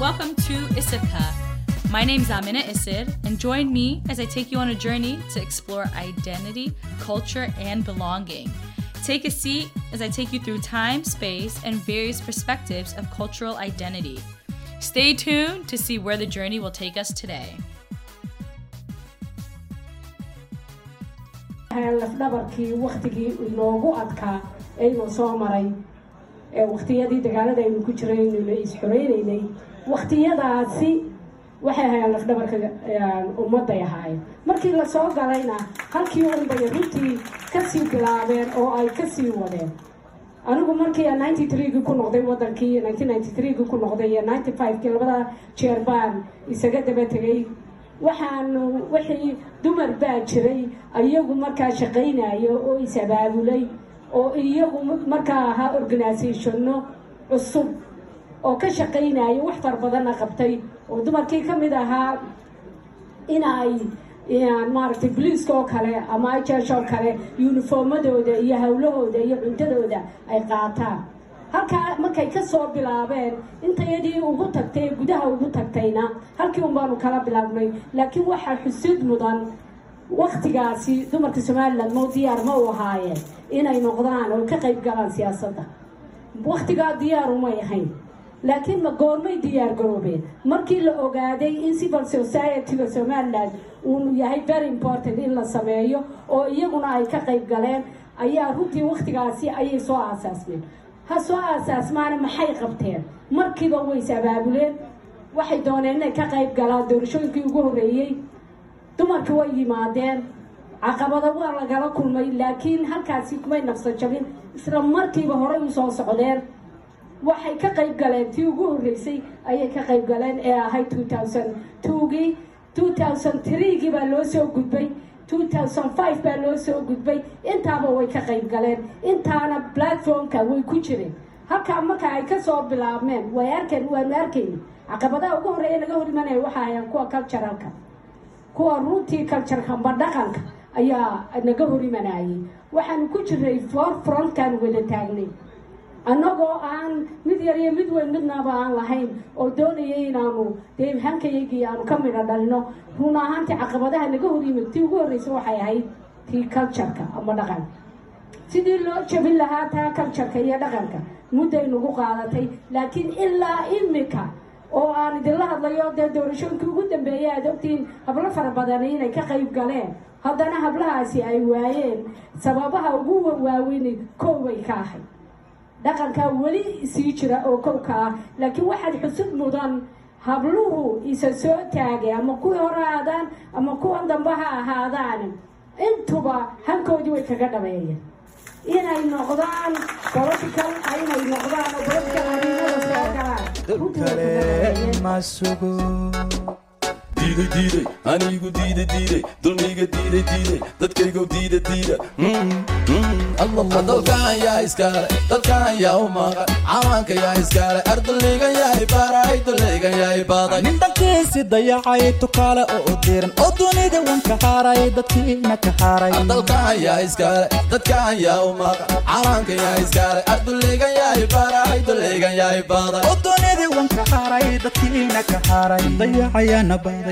Welcome to Isirka. My name is Amina Isid, and join me as I take you on a journey to explore identity, culture, and belonging. Take a seat as I take you through time, space, and various perspectives of cultural identity. Stay tuned to see where the journey will take us today. Lafdhabarkii waktigii inoogu adkaa aynu soo maray. Waktiyadii dagaalada aynu ku jiraynu is-xoreynaynay waktiyadaasi waxay ahaayeen lafdhabarka ummadday ahaayeen. Markii la soo galayna halkii unbay runtii ka sii bilaabeen oo ay ka sii wadeen. Anigu markii ninety threegii ku noqday wadankii nineteen ninety threegii ku noqday iyo ninety fivekii labada jeer baan isaga daba tegay waxaanu wixii dumar baa jiray iyagu markaa shaqaynayo oo is-abaabulay oo iyagu markaa ahaa organisationno cusub oo ka shaqaynayo wax far badanna qabtay. Oo dumarkii ka mid ahaa in ay maaragtay boliiska oo kale ama ijeesh oo kale yuniformadooda iyo howlahooda iyo cuntadooda ay qaataan halkaa markay ka soo bilaabeen intayadii ugu tagtay ee gudaha ugu tagtayna halkii un baanu kala bilaabnay. Laakiin waxaa xusid mudan waktigaasi dumarka somaliland mo diyaar ma u ahaayeen inay noqdaan oo ka qayb galaan siyaasadda. Waktigaa diyaaru may ahayn laakiin ma goormay diyaar garoobeen. Markii la ogaaday in civil society-ga somaliland uu yahay very important in la sameeyo oo iyaguna ay ka qayb galeen ayaa runtii waktigaasi ayay soo aasaasmeen ha soo aasaasmaana maxay qabteen? Markiiba ways abaabuleen waxay dooneen inay ka qayb galaan doorashooyinkii ugu horreeyey. Dumarkii way yimaadeen. Caqabada waa lagala kulmay laakiin halkaasi kumay naqsan jabin isla markiiba horey u soo socdeen. Waxay ka qayb galeen tii ugu horreysay ayay ka qayb galeen ee ahayd two thousand twogii two thousand threegii baa loo soo gudbay baa loo soo gudbay. Intaaba way ka qayb galeen. Intaana platformka way ku jireen. Halkaa marka ay ka soo bilaabmeen way arkeen waanu arkayni caqabadaha ugu horreeya naga hor imanaya waxa ahayaan kuwa culturalka kuwa runtii cultureka amba dhaqanka ayaa naga hor imanayay. Waxaanu ku jiray for frontkan wada taagnay annagoo aan mid yar iyo mid weyn midnaba aan lahayn oo doonayay inaanu dee hankayagii aanu ka midho dhalino run ahaantii caqabadaha naga hor yimid tii ugu horreysa waxay ahayd tii cultureka ama dhaqanka sidii loo jabin lahaa taa cultureka iyo dhaqanka mudday nagu qaadatay laakiin ilaa imika oo aan idinla hadlayo dee doorashooyinkii ugu dambeeyay aad ogtiin hablo fara badani inay ka qayb galeen haddana hablahaasi ay waayeen sababaha ugu waaweyni kooway ka ahayd dhaqankaa weli sii jira oo kowka ah. Laakiin waxaad xusud mudan habluhu isa soo taagay ama kuwii hore ahaadaan ama kuwan dambe ha ahaadaan. Intuba hankoodii way kaga dhabeeyeen. Inay noqdaan political inay noqdaan oo arrimada soo galaan diiday diiday anigu diida diiday dulmiga diiday diiday dadkaygo diida diida dalkan yaa iskaale dalkan yaa u maqan cawaanka yaa iskaale ardulligan yahay baarahay dulligan yahay baaday nin dhankiisi dayacay tukaale oo u diran oo dunida wanka haaray dadkiina ka haaray dalkan yaa iskaale dadkan yaa u maqan cawaanka yaa iskaale ardulligan yahay baarahay dulligan yahay baaday oo dunida wanka haaray dadkiina ka haaray dayacayaana baaday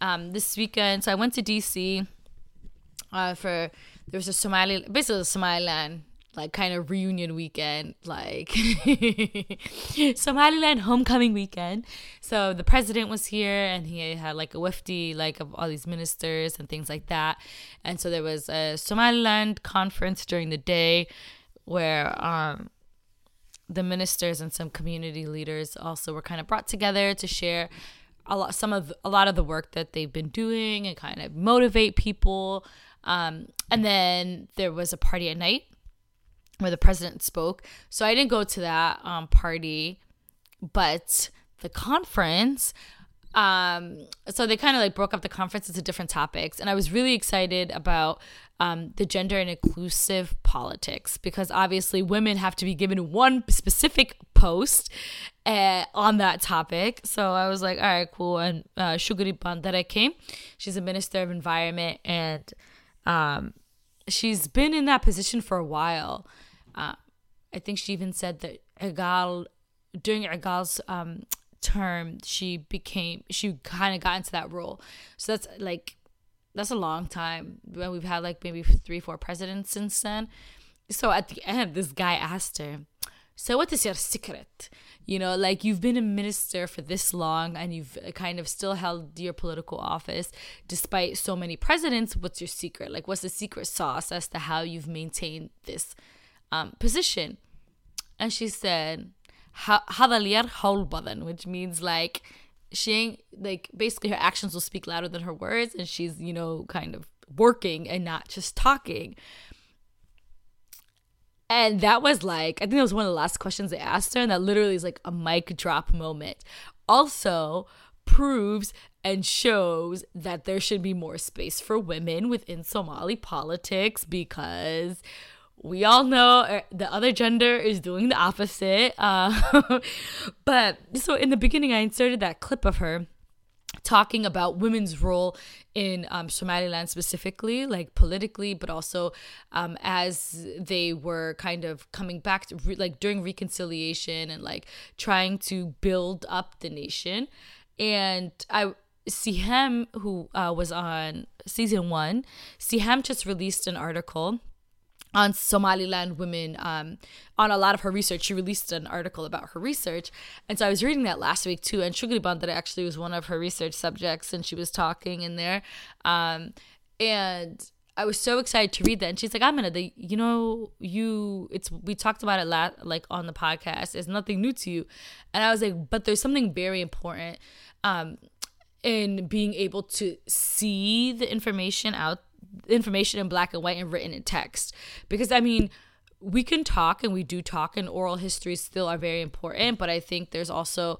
um, this weekend. So, I went to DC uh, for there was a Somali, basically a Somaliland like kind of reunion weekend, like Somaliland homecoming weekend. So the president was here and he had like a wifty, like of all these ministers and things like that. And so there was a Somaliland conference during the day where um, the ministers and some community leaders also were kind of brought together to share a lot some of a lot of the work that they've been doing and kind of motivate people Um, and then there was a party at night where the president spoke. So I didn't go to that um, party, but the conference. Um, so they kind of like broke up the conference into different topics, and I was really excited about um, the gender and inclusive politics because obviously women have to be given one specific post uh, on that topic. So I was like, all right, cool. And uh, Shugri Bandara came. She's a minister of environment, and um, she's been in that position for a while. Uh, I think she even said that Egal during Egal's um, term, she became she kind of got into that role. So that's like that's a long time. When we've had like maybe three, four presidents since then. So at the end, this guy asked her, "So what is your secret?" You know, like you've been a minister for this long and you've kind of still held your political office despite so many presidents. What's your secret? Like, what's the secret sauce as to how you've maintained this um, position? And she said, "Hadalir holbadan," which means like she ain't like basically her actions will speak louder than her words, and she's you know kind of working and not just talking. And that was like, I think that was one of the last questions they asked her, and that literally is like a mic drop moment. Also, proves and shows that there should be more space for women within Somali politics because we all know uh, the other gender is doing the opposite. Uh, but so in the beginning, I inserted that clip of her talking about women's role in um, Somaliland specifically, like politically, but also um, as they were kind of coming back to re- like during reconciliation and like trying to build up the nation. And I Siham, who uh, was on season one, Siham just released an article on Somaliland women um, on a lot of her research. She released an article about her research. And so I was reading that last week too. And Shugri Bandara actually was one of her research subjects and she was talking in there. Um, and I was so excited to read that. And she's like, I'm gonna, you know, you, it's, we talked about it last, like on the podcast. It's nothing new to you. And I was like, but there's something very important um, in being able to see the information out information in black and white and written in text. Because I mean, we can talk and we do talk, and oral histories still are very important. But I think there's also,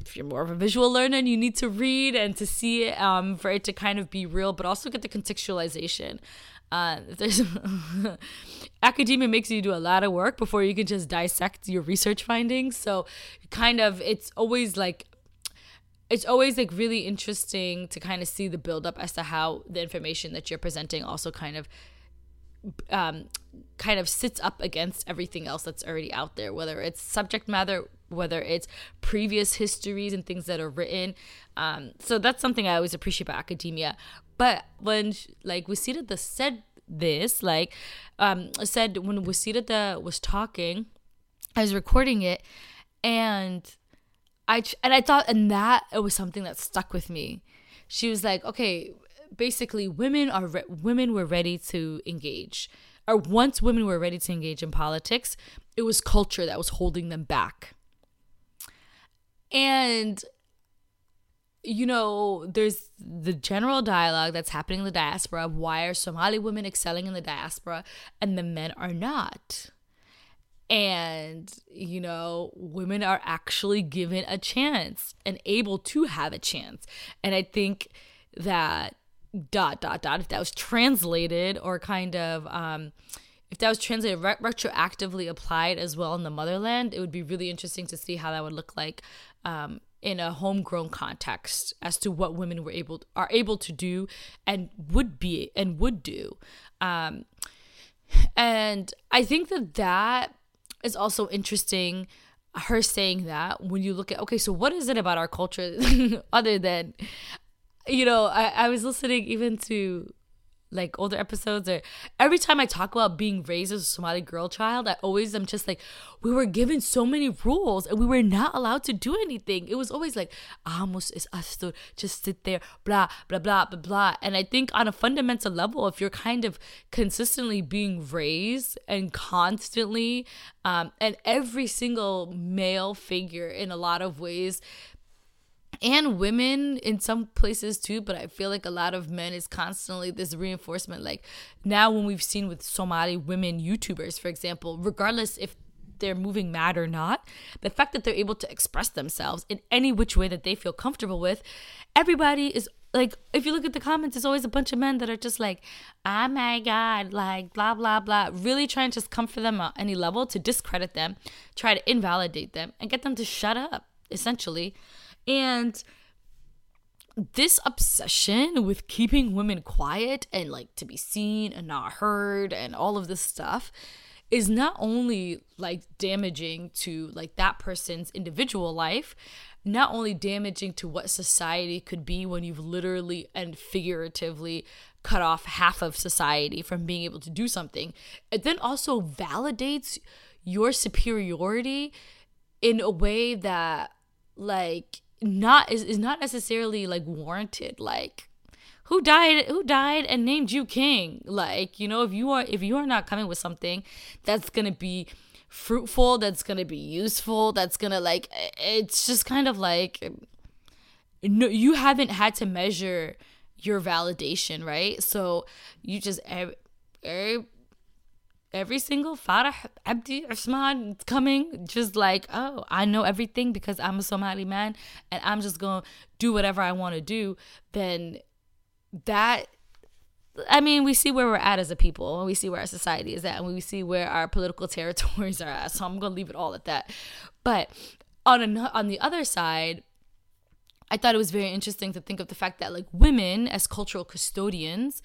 if you're more of a visual learner, and you need to read and to see it um, for it to kind of be real, but also get the contextualization. Uh, there's academia makes you do a lot of work before you can just dissect your research findings. So, kind of, it's always like it's always like really interesting to kind of see the buildup as to how the information that you're presenting also kind of um, kind of sits up against everything else that's already out there, whether it's subject matter, whether it's previous histories and things that are written. Um, so that's something I always appreciate about academia. But when like Wasida said this, like um, said when Wasida was talking, I was recording it, and I and I thought and that it was something that stuck with me. She was like, okay, basically women are re- women were ready to engage. Or once women were ready to engage in politics, it was culture that was holding them back. And you know, there's the general dialogue that's happening in the diaspora of why are Somali women excelling in the diaspora and the men are not and you know women are actually given a chance and able to have a chance. And i think that dot dot dot if that was translated or kind of um if that was translated re- retroactively applied as well in the motherland it would be really interesting to see how that would look like um in a homegrown context as to what women were able are able to do and would be and would do. Um and i think that that is also interesting her saying that when you look at okay so what is it about our culture other than you know I, I was listening even to like older episodes or every time I talk about being raised as a Somali girl child, I always am just like, we were given so many rules and we were not allowed to do anything. It was always like, Amos is to just sit there, blah, blah, blah, blah, blah. And I think on a fundamental level, if you're kind of consistently being raised and constantly, um, and every single male figure in a lot of ways and women in some places too but i feel like a lot of men is constantly this reinforcement. Like now when we've seen with somali women youtubers for example regardless if they're moving mad or not the fact that they're able to express themselves in any which way that they feel comfortable with everybody is like if you look at the comments it's always a bunch of men that are just like oh my god like blah blah blah really trying to just come for them at any level to discredit them try to invalidate them and get them to shut up essentially and this obsession with keeping women quiet and like to be seen and not heard and all of this stuff is not only like damaging to like that person's individual life not only damaging to what society could be when you've literally and figuratively cut off half of society from being able to do something it then also validates your superiority in a way that like not is, is not necessarily like warranted like who died who died and named you king? Like you know if you are if you are not coming with something that's gonna be fruitful that's gonna be useful that's gonna like it's just kind of like no you haven't had to measure your validation right? So you just every, every every single Farah Abdi Usman coming just like, oh, I know everything because I'm a Somali man and I'm just going to do whatever I want to do, then that I mean, we see where we're at as a people, and we see where our society is at, and we see where our political territories are at. So I'm gonna leave it all at that. But on an, on the other side, I thought it was very interesting to think of the fact that like women as cultural custodians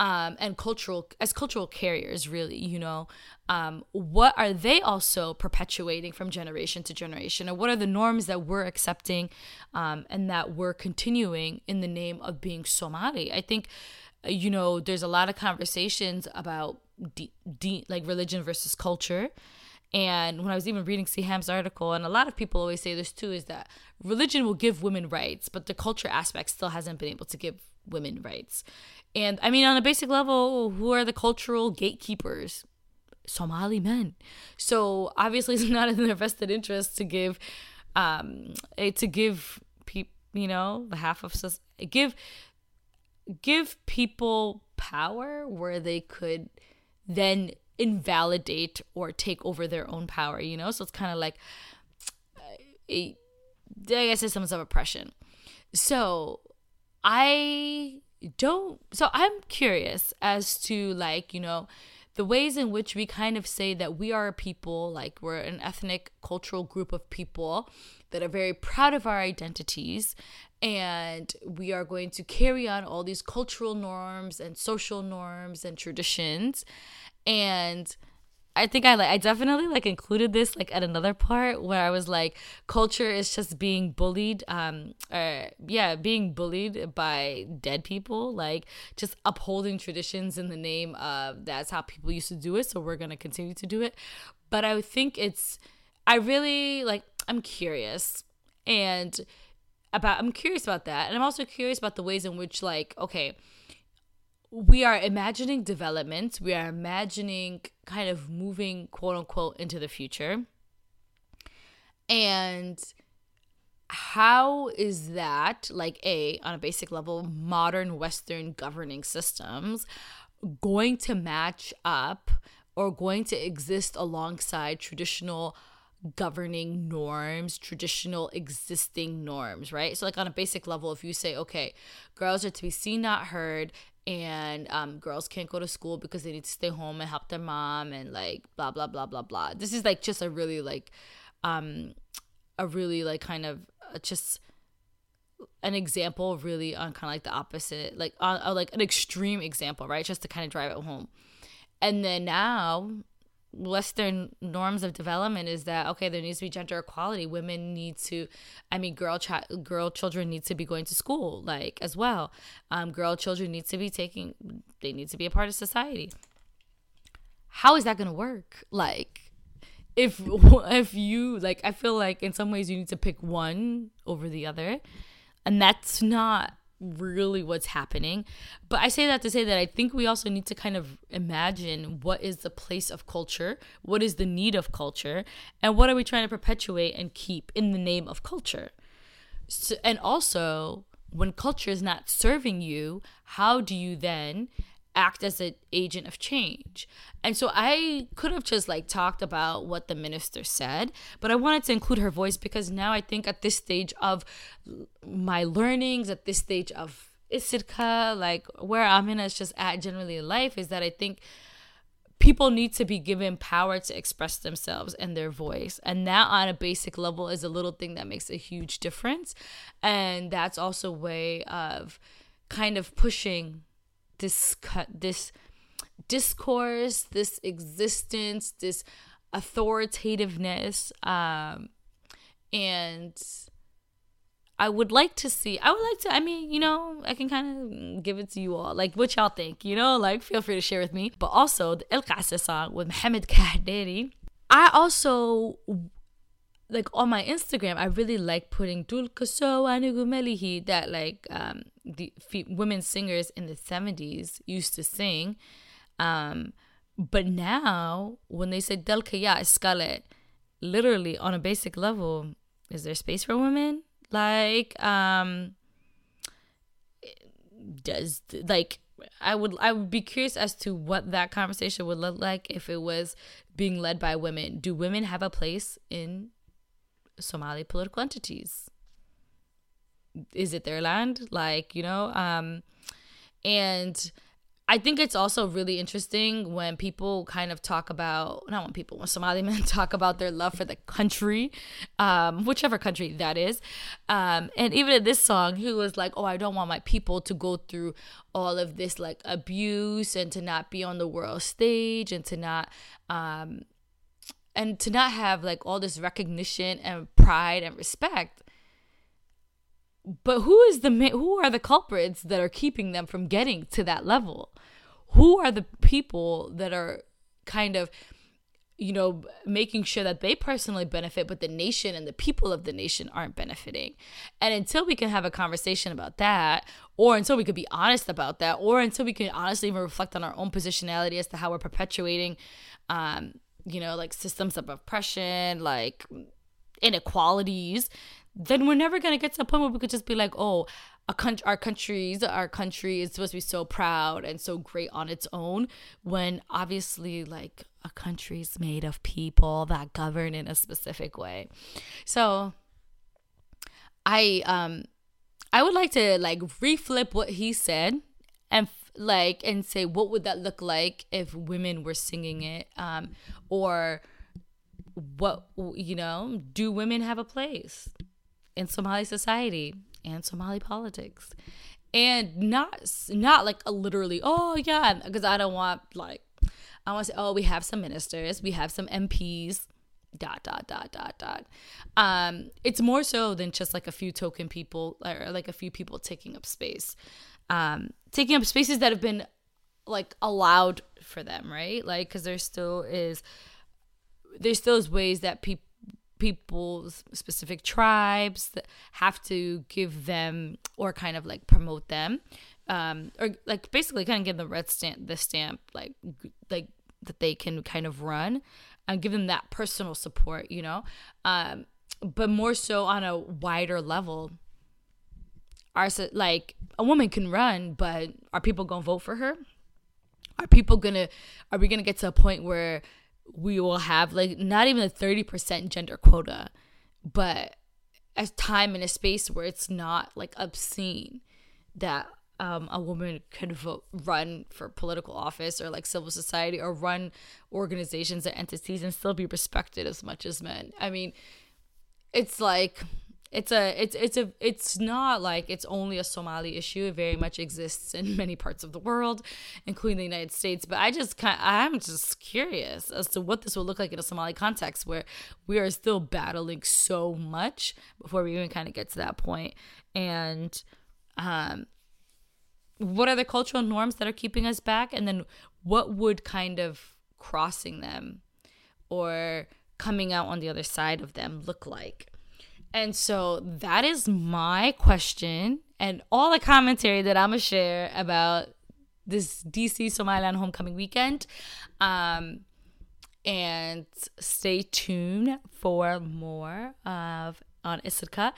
um, and cultural as cultural carriers really you know um, what are they also perpetuating from generation to generation? And what are the norms that we're accepting um, and that we're continuing in the name of being somali? I think you know there's a lot of conversations about de- de- like religion versus culture. And when I was even reading Siham's article, and a lot of people always say this too, is that religion will give women rights, but the culture aspect still hasn't been able to give women rights. And I mean, on a basic level, who are the cultural gatekeepers? Somali men. So obviously, it's not in their vested interest to give, um, eh, to give people, you know, the half of give, give people power where they could then invalidate or take over their own power. You know, so it's kind of like, a, I guess sort of oppression. So I don't so i'm curious as to like you know the ways in which we kind of say that we are a people like we're an ethnic cultural group of people that are very proud of our identities and we are going to carry on all these cultural norms and social norms and traditions and I think I like I definitely like included this like at another part where I was like culture is just being bullied um or yeah being bullied by dead people like just upholding traditions in the name of that's how people used to do it so we're going to continue to do it. But I think it's I really like I'm curious and about I'm curious about that and I'm also curious about the ways in which like okay we are imagining development, we are imagining kind of moving quote unquote into the future. And how is that, like, a, on a basic level, modern Western governing systems going to match up or going to exist alongside traditional governing norms, traditional existing norms, right? So, like on a basic level, if you say, okay, girls are to be seen, not heard, and um, girls can't go to school because they need to stay home and help their mom and like blah blah blah blah blah. This is like just a really like um a really like kind of uh, just an example really on kind of like the opposite like on uh, like an extreme example right? Just to kind of drive it home. And then now western norms of development is that okay there needs to be gender equality. Women need to i mean girl ch- girl children need to be going to school like as well. Um girl children need to be taking they need to be a part of society. How is that going to work? Like if if you like i feel like in some ways you need to pick one over the other. And that's not really what's happening. But I say that to say that I think we also need to kind of imagine what is the place of culture, what is the need of culture, and what are we trying to perpetuate and keep in the name of culture. so, and also when culture is not serving you how do you then act as an agent of change. And so i could have just like talked about what the minister said but i wanted to include her voice because now i think at this stage of my learnings at this stage of isirka like where i amina is just at generally in life is that i think people need to be given power to express themselves and their voice. And that on a basic level is a little thing that makes a huge difference. And that's also a way of kind of pushing this cut this discourse this existence this authoritativeness um and I would like to see. I would like to. I mean, you know, I can kind of give it to you all, like what y'all think. You know, like feel free to share with me. But also the El song with Mohamed Kahderi. I also like on my Instagram. I really like putting Dul Kaso Anugumelihi that like um the fe- women singers in the seventies used to sing. Um, but now when they say Del Kaya Iskale, literally on a basic level, is there space for women? like um does like I would I would be curious as to what that conversation would look like if it was being led by women. Do women have a place in Somali political entities? Is it their land? Like, you know, um and I think it's also really interesting when people kind of talk about not when people when Somali men talk about their love for the country, um, whichever country that is, um, and even in this song, he was like, "Oh, I don't want my people to go through all of this like abuse and to not be on the world stage and to not." Um, and to not have like all this recognition and pride and respect. But who is the who are the culprits that are keeping them from getting to that level? Who are the people that are kind of you know making sure that they personally benefit but the nation and the people of the nation aren't benefiting? And until we can have a conversation about that or until we could be honest about that or until we can honestly even reflect on our own positionality as to how we're perpetuating um you know like systems of oppression like inequalities then we're never going to get to a point where we could just be like, oh, a country, our countries, our country is supposed to be so proud and so great on its own, when obviously, like, a country is made of people that govern in a specific way. So, I um, I would like to like reflip what he said and like and say what would that look like if women were singing it, um, or what you know, do women have a place? in Somali society and Somali politics. And not not like a literally, oh yeah, because I don't want like I want to say, oh, we have some ministers, we have some MPs, dot dot dot dot dot. Um, it's more so than just like a few token people or like a few people taking up space, um, taking up spaces that have been like allowed for them, right? Like, because there still is, there's still is ways that people people's specific tribes that have to give them or kind of like promote them um or like basically kind of give them red stamp the stamp like like that they can kind of run and give them that personal support you know um but more so on a wider level are like a woman can run but are people gonna vote for her are people gonna are we gonna get to a point where we will have like not even a 30% gender quota, but a time and a space where it's not like obscene that um, a woman could vote, run for political office or like civil society or run organizations and entities and still be respected as much as men. I mean, it's like it's a it's it's a it's not like it's only a Somali issue. It very much exists in many parts of the world, including the United States. But I just kind I'm just curious as to what this will look like in a Somali context where we are still battling so much before we even kind of get to that point. And um what are the cultural norms that are keeping us back and then what would kind of crossing them or coming out on the other side of them look like and so that is my question and all the commentary that I'm going to share about this DC Somaliland homecoming weekend. Um, and stay tuned for more of on Isirka.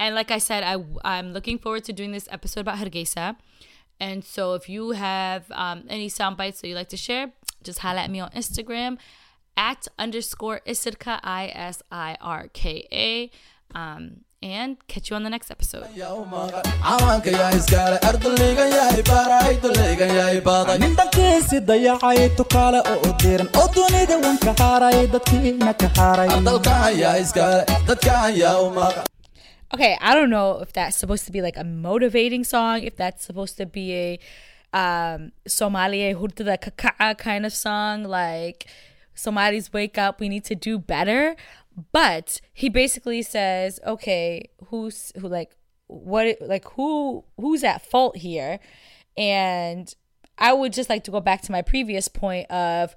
And like I said, I, I'm looking forward to doing this episode about Hargeisa. And so if you have um, any sound bites that you'd like to share, just holla at me on Instagram at underscore Isirka, I S I R K A. Um, and catch you on the next episode. Okay, I don't know if that's supposed to be like a motivating song, if that's supposed to be a um Somalia hurdada kaka'a kind of song, like Somalis wake up, we need to do better. But he basically says, okay, who's who like what like who who's at fault here? And I would just like to go back to my previous point of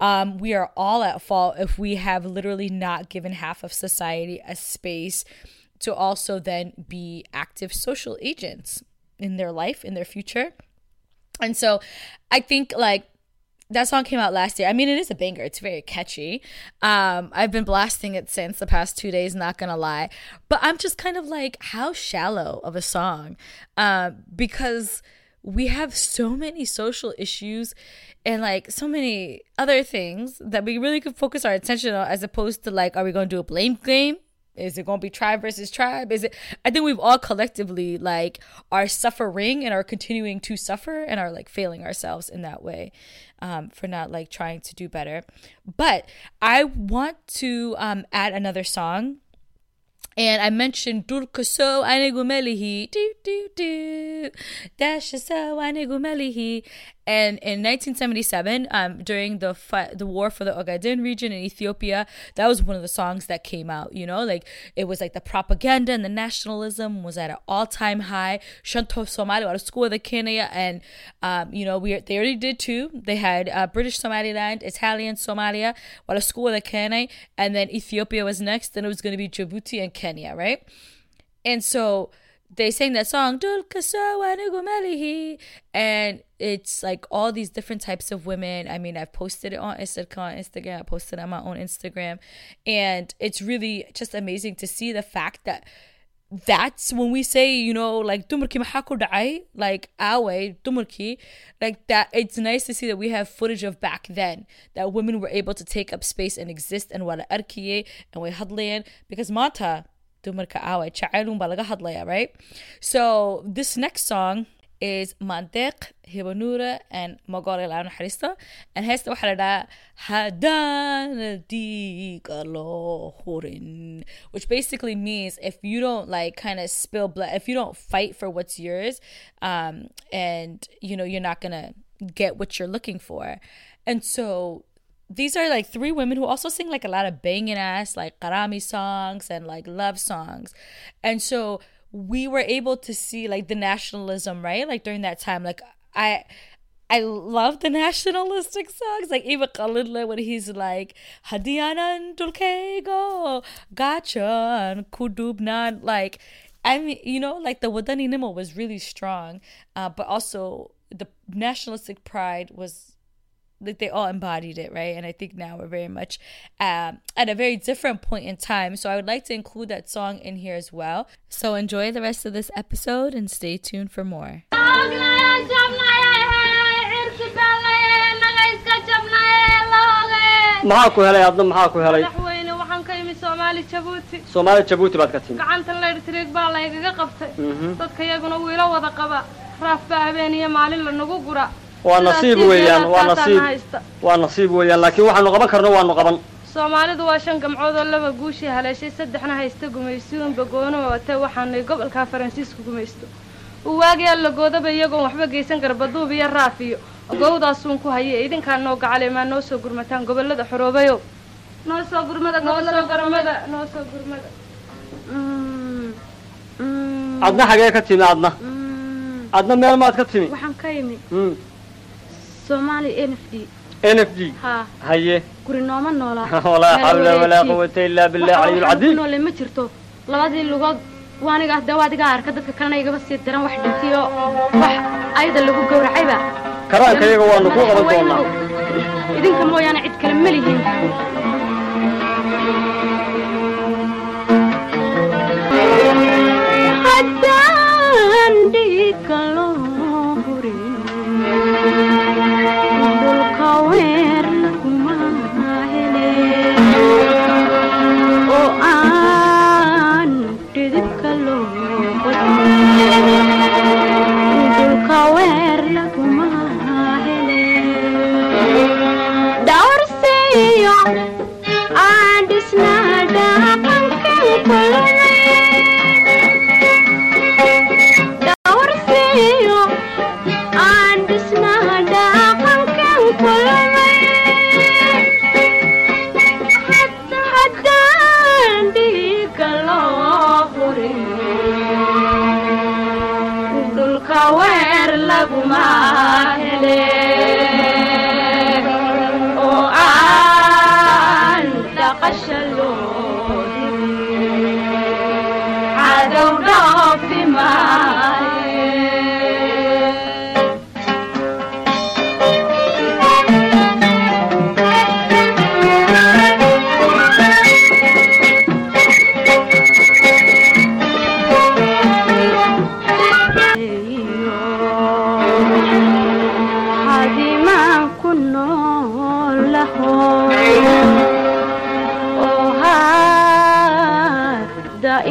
um, we are all at fault if we have literally not given half of society a space to also then be active social agents in their life, in their future. And so I think like that song came out last year. I mean, it is a banger. It's very catchy. Um, I've been blasting it since the past two days, not gonna lie. But I'm just kind of like, how shallow of a song? Um, because we have so many social issues and like so many other things that we really could focus our attention on as opposed to like, are we gonna do a blame game? Is it going to be tribe versus tribe? Is it? I think we've all collectively like are suffering and are continuing to suffer and are like failing ourselves in that way um, for not like trying to do better. But I want to um, add another song. And I mentioned Durkaso Anigumelihi. Do do do. And in 1977, um, during the fi- the war for the Ogaden region in Ethiopia, that was one of the songs that came out. You know, like it was like the propaganda and the nationalism was at an all time high. Shanto Somali out of school of the Kenya, and um, you know we they already did two. They had uh, British Somaliland, Italian Somalia, while a school of the Kenya, and then Ethiopia was next. Then it was going to be Djibouti and Kenya, right? And so they sang that song and it's like all these different types of women. I mean i've posted it on instagram instagram i posted on my own instagram. And it's really just amazing to see the fact that that's when we say you know like like awe like that it's nice to see that we have footage of back then that women were able to take up space and exist and wala and we hadlayan because mata dumarka jacaylun baa laga hadlaya right so this next song is Mandeq, Hibanura, and Mogol El Harista. And heesta waxaa la dhahaa Hadana diga lo hurin, which basically means if you don't like kind of spill blood, if you don't fight for what's yours, um, and you know you're not gonna get what you're looking for, and so these are like three women who also sing like a lot of banging ass like karami songs and like love songs, and so we were able to see like the nationalism, right? Like during that time, like I I love the nationalistic songs, like even Khalidla when he's like Hadianan Dulkego, Gachan, Kudubnan, like I mean, you know, like the Wadani Nimo was really strong, uh, but also the nationalistic pride was like they all embodied it, right? And I think now we're very much um, at a very different point in time. So I would like to include that song in here as well. So enjoy the rest of this episode and stay tuned for more. maxaa ku helay adna maxaa ku helay madaxweyne waxaan ka imi soomaali jabuuti soomaali jabuuti baad ka timi gacanta leyrtrig baa laygaga qabtay Mhm. dadka iyaguna wiilo wada qaba raaf baa habeen iyo maalin lanagu gura waa nasiib weeyaan waa nasiib. waa nasiib weeyaan laakiin waxaanu qaban karno waanu qaban. Soomaalidu waa shan gamcood oo laba guushii haleeshay saddexna haysta gumaysiuunba goonuma watee waxaanay gobolka faransiisku gumaysto. Uwaagii alla goodaba iyagoon waxba geysan kara baduub iyo raaf iyo gowdaasuun ku haye idinkaa noo gacaleemaa noo soo gurmataan gobollada xoroobayo. Noo soo gurmada noo soo gurmada noo soo gurmada. Mm, mm, adna xagee ka timi adna. Mm. adna meel maad ka timi. Waxaan ka imi somalia n f d. N f d? Haye. Guri nooma noolaa walaa xawla walaa quwata illaa billah caliyulcadiim noole ma jirto. Labadii lugood waaniga ahdaw adigaa arka dadka kalena igaba sii daran wax dhintay oo wax ayada lagu gowracayba. Karaanka iyaga waanu ku qaban doonaa. idinka mooyaane cid kale ma lihiin haddaan dhigi kalo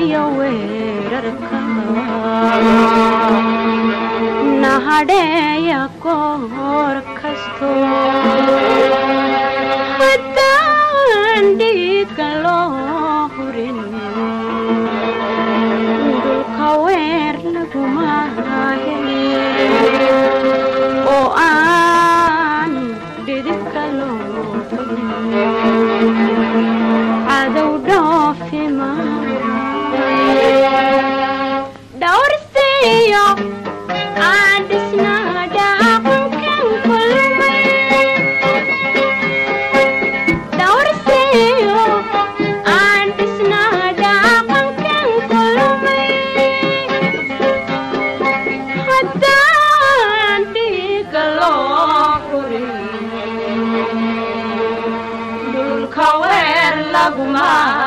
iyo weerarka nahadheeya goor kasto haddaan dhiidka loo 가구만.